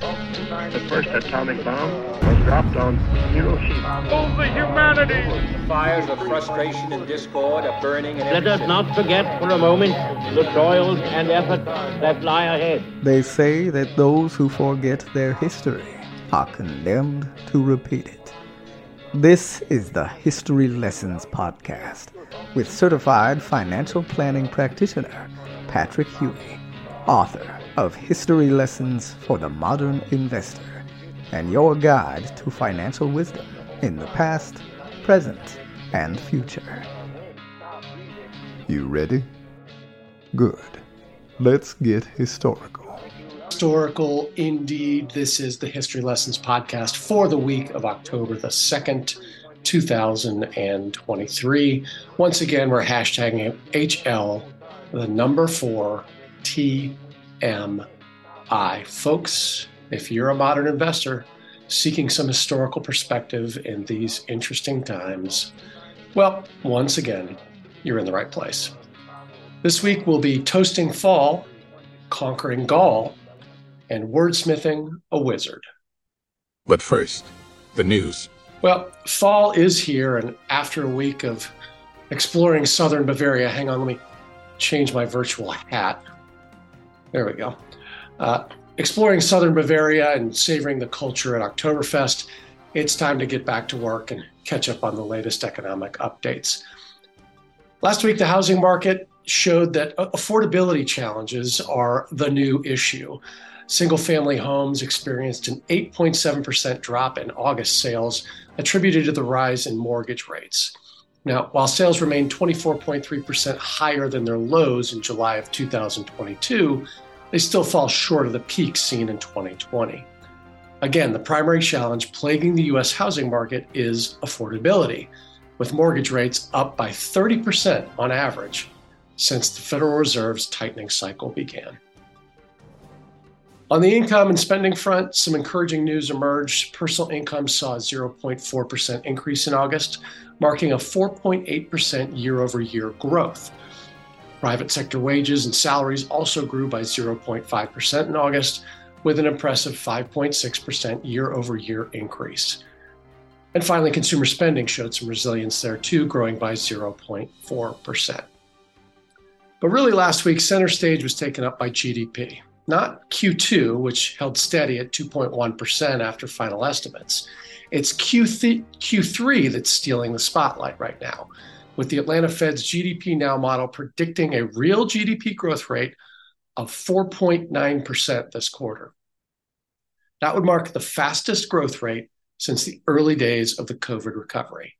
The first atomic bomb was dropped on Hiroshima. Oh, the humanity! The fires of frustration and discord are burning in Let us not forget for a moment the toils and efforts that lie ahead. They say that those who forget their history are condemned to repeat it. This is the History Lessons Podcast with certified financial planning practitioner Patrick Huey, author of History Lessons for the Modern Investor, and your guide to financial wisdom in the past, present, and future. You ready? Good. Let's get historical historical indeed. This is the History Lessons podcast for the week of October the 2nd, 2023. Once again, we're hashtagging HL, the number four TMI. Folks, if you're a modern investor seeking some historical perspective in these interesting times, well, once again, you're in the right place. This week we'll be toasting fall, conquering Gaul, and wordsmithing a wizard. But first, the news. Well, fall is here, and after a week of exploring southern Bavaria, hang on, let me change my virtual hat. There we go. Uh, exploring southern Bavaria and savoring the culture at Oktoberfest, it's time to get back to work and catch up on the latest economic updates. Last week, the housing market showed that affordability challenges are the new issue. Single family homes experienced an 8.7% drop in August sales, attributed to the rise in mortgage rates. Now, while sales remain 24.3% higher than their lows in July of 2022, they still fall short of the peak seen in 2020. Again, the primary challenge plaguing the US housing market is affordability, with mortgage rates up by 30% on average since the Federal Reserve's tightening cycle began. On the income and spending front, some encouraging news emerged. Personal income saw a 0.4% increase in August, marking a 4.8% year over year growth. Private sector wages and salaries also grew by 0.5% in August, with an impressive 5.6% year over year increase. And finally, consumer spending showed some resilience there too, growing by 0.4%. But really, last week, center stage was taken up by GDP not Q2, which held steady at 2.1% after final estimates. It's Q3, Q3 that's stealing the spotlight right now, with the Atlanta Fed's GDP Now model predicting a real GDP growth rate of 4.9% this quarter. That would mark the fastest growth rate since the early days of the COVID recovery.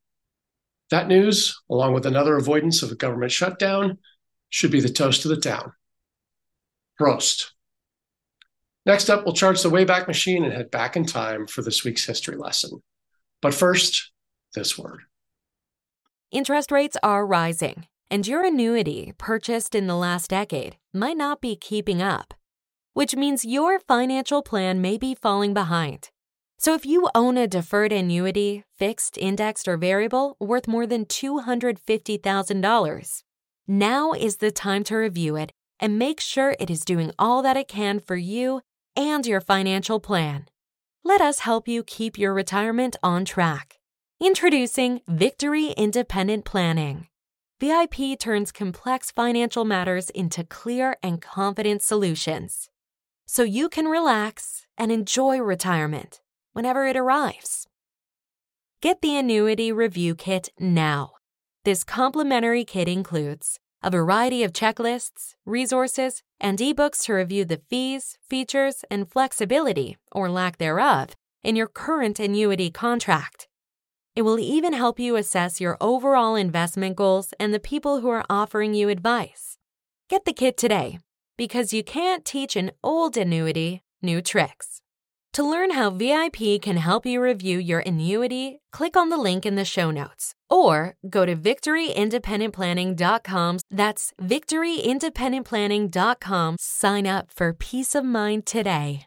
That news, along with another avoidance of a government shutdown, should be the toast of the town. Prost. Next up, we'll charge the Wayback Machine and head back in time for this week's history lesson. But first, this word. Interest rates are rising, and your annuity purchased in the last decade might not be keeping up, which means your financial plan may be falling behind. So if you own a deferred annuity, fixed, indexed, or variable worth more than $250,000, now is the time to review it and make sure it is doing all that it can for you and your financial plan. Let us help you keep your retirement on track. Introducing Victory Independent Planning. VIP turns complex financial matters into clear and confident solutions so you can relax and enjoy retirement whenever it arrives. Get the Annuity Review Kit now. This complimentary kit includes a variety of checklists, resources, and ebooks to review the fees, features, and flexibility, or lack thereof, in your current annuity contract. It will even help you assess your overall investment goals and the people who are offering you advice. Get the kit today because you can't teach an old annuity new tricks. To learn how VIP can help you review your annuity, click on the link in the show notes or go to victoryindependentplanning.com. That's victoryindependentplanning.com. Sign up for peace of mind today.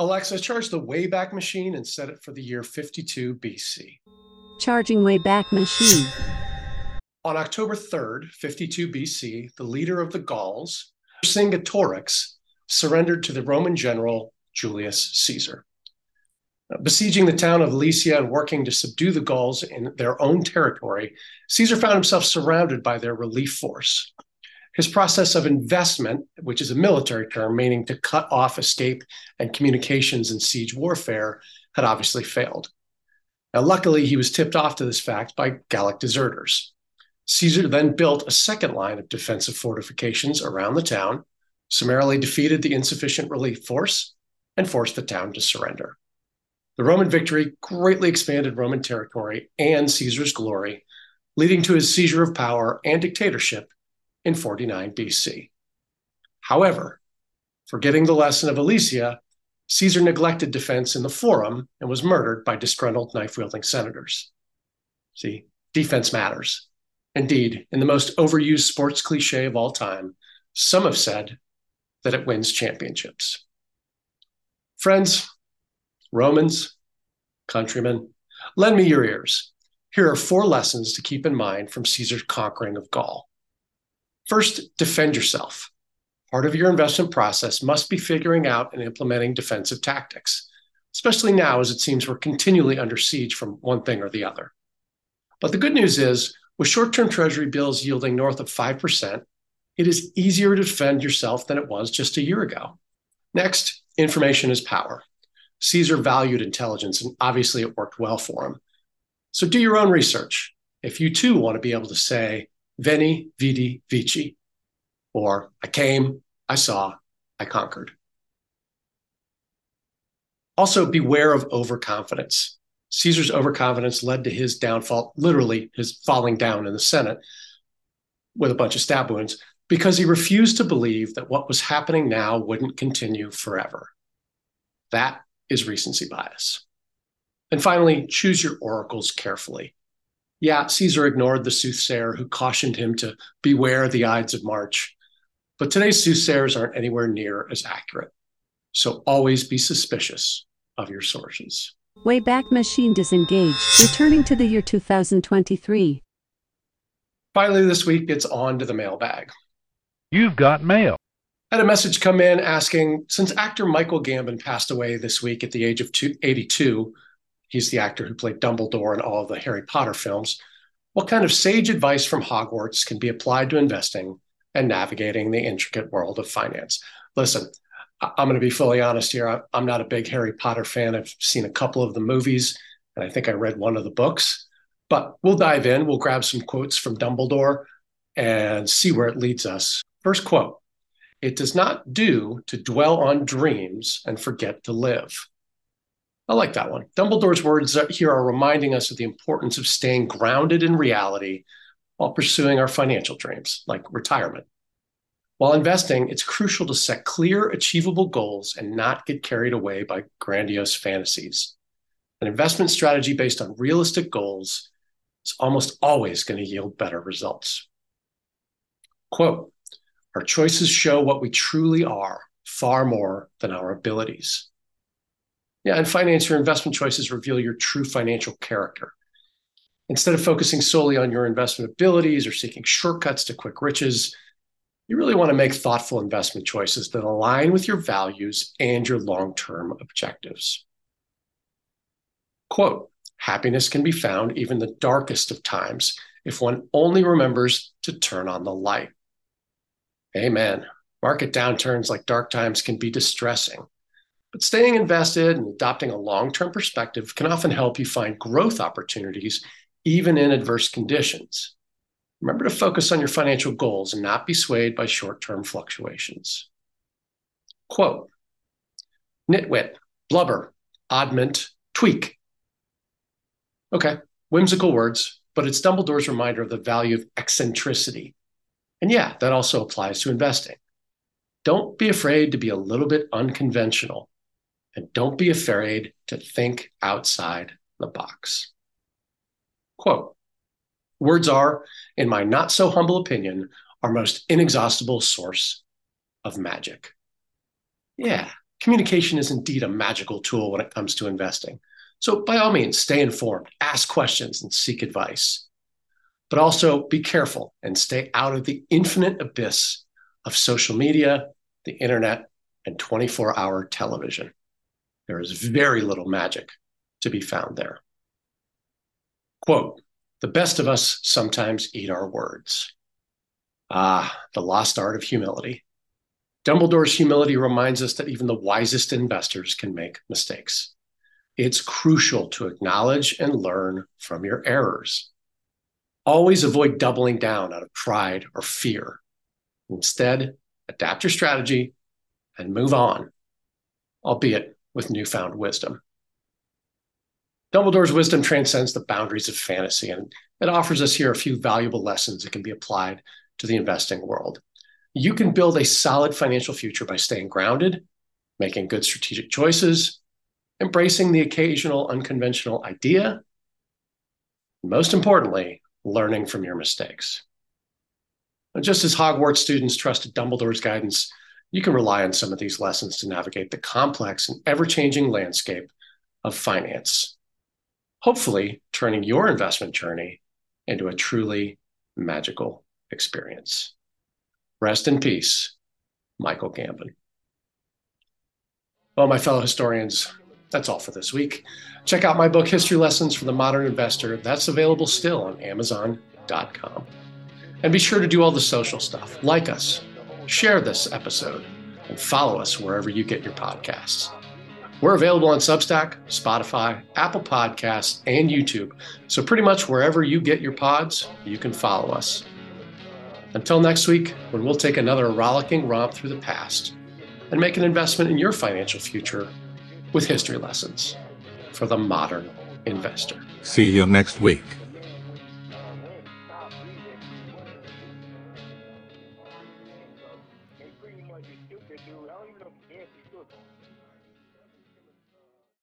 Alexa, charge the Wayback Machine and set it for the year 52 BC. Charging Wayback Machine. On October 3rd, 52 BC, the leader of the Gauls, Vercingetorix, surrendered to the Roman general Julius Caesar. Uh, besieging the town of Alesia and working to subdue the Gauls in their own territory, Caesar found himself surrounded by their relief force. His process of investment, which is a military term meaning to cut off escape and communications in siege warfare, had obviously failed. Now, luckily, he was tipped off to this fact by Gallic deserters. Caesar then built a second line of defensive fortifications around the town, summarily defeated the insufficient relief force, and forced the town to surrender. The Roman victory greatly expanded Roman territory and Caesar's glory, leading to his seizure of power and dictatorship in 49 BC. However, forgetting the lesson of Alesia, Caesar neglected defense in the Forum and was murdered by disgruntled knife wielding senators. See, defense matters. Indeed, in the most overused sports cliche of all time, some have said that it wins championships. Friends, Romans, countrymen, lend me your ears. Here are four lessons to keep in mind from Caesar's conquering of Gaul. First, defend yourself. Part of your investment process must be figuring out and implementing defensive tactics, especially now as it seems we're continually under siege from one thing or the other. But the good news is, with short term treasury bills yielding north of 5%, it is easier to defend yourself than it was just a year ago. Next, information is power. Caesar valued intelligence, and obviously it worked well for him. So do your own research. If you too want to be able to say, Veni, Vidi, Vici, or I came, I saw, I conquered. Also, beware of overconfidence. Caesar's overconfidence led to his downfall, literally his falling down in the Senate with a bunch of stab wounds, because he refused to believe that what was happening now wouldn't continue forever. That is recency bias. And finally, choose your oracles carefully. Yeah, Caesar ignored the soothsayer who cautioned him to beware the Ides of March, but today's soothsayers aren't anywhere near as accurate. So always be suspicious of your sources. Wayback Machine disengaged, returning to the year 2023. Finally, this week, it's on to the mailbag. You've got mail. I had a message come in asking Since actor Michael Gambon passed away this week at the age of 82, he's the actor who played Dumbledore in all the Harry Potter films, what kind of sage advice from Hogwarts can be applied to investing and navigating the intricate world of finance? Listen, I'm going to be fully honest here. I'm not a big Harry Potter fan. I've seen a couple of the movies, and I think I read one of the books. But we'll dive in. We'll grab some quotes from Dumbledore and see where it leads us. First quote It does not do to dwell on dreams and forget to live. I like that one. Dumbledore's words here are reminding us of the importance of staying grounded in reality while pursuing our financial dreams, like retirement. While investing, it's crucial to set clear, achievable goals and not get carried away by grandiose fantasies. An investment strategy based on realistic goals is almost always going to yield better results. Quote Our choices show what we truly are far more than our abilities. Yeah, and finance your investment choices reveal your true financial character. Instead of focusing solely on your investment abilities or seeking shortcuts to quick riches, you really want to make thoughtful investment choices that align with your values and your long term objectives. Quote Happiness can be found even the darkest of times if one only remembers to turn on the light. Amen. Market downturns like dark times can be distressing, but staying invested and adopting a long term perspective can often help you find growth opportunities even in adverse conditions. Remember to focus on your financial goals and not be swayed by short term fluctuations. Quote Nitwit, blubber, oddment, tweak. Okay, whimsical words, but it's Dumbledore's reminder of the value of eccentricity. And yeah, that also applies to investing. Don't be afraid to be a little bit unconventional, and don't be afraid to think outside the box. Quote Words are, in my not so humble opinion, our most inexhaustible source of magic. Yeah, communication is indeed a magical tool when it comes to investing. So, by all means, stay informed, ask questions, and seek advice. But also be careful and stay out of the infinite abyss of social media, the internet, and 24 hour television. There is very little magic to be found there. Quote The best of us sometimes eat our words. Ah, the lost art of humility. Dumbledore's humility reminds us that even the wisest investors can make mistakes. It's crucial to acknowledge and learn from your errors. Always avoid doubling down out of pride or fear. Instead, adapt your strategy and move on, albeit with newfound wisdom. Dumbledore's wisdom transcends the boundaries of fantasy, and it offers us here a few valuable lessons that can be applied to the investing world. You can build a solid financial future by staying grounded, making good strategic choices, embracing the occasional unconventional idea, most importantly, learning from your mistakes. Just as Hogwarts students trusted Dumbledore's guidance, you can rely on some of these lessons to navigate the complex and ever changing landscape of finance, hopefully, turning your investment journey into a truly magical experience. Rest in peace, Michael Gambon. Well, my fellow historians, that's all for this week. Check out my book, History Lessons for the Modern Investor. That's available still on Amazon.com. And be sure to do all the social stuff. Like us, share this episode, and follow us wherever you get your podcasts. We're available on Substack, Spotify, Apple Podcasts, and YouTube. So, pretty much wherever you get your pods, you can follow us. Until next week, when we'll take another rollicking romp through the past and make an investment in your financial future with history lessons for the modern investor. See you next week.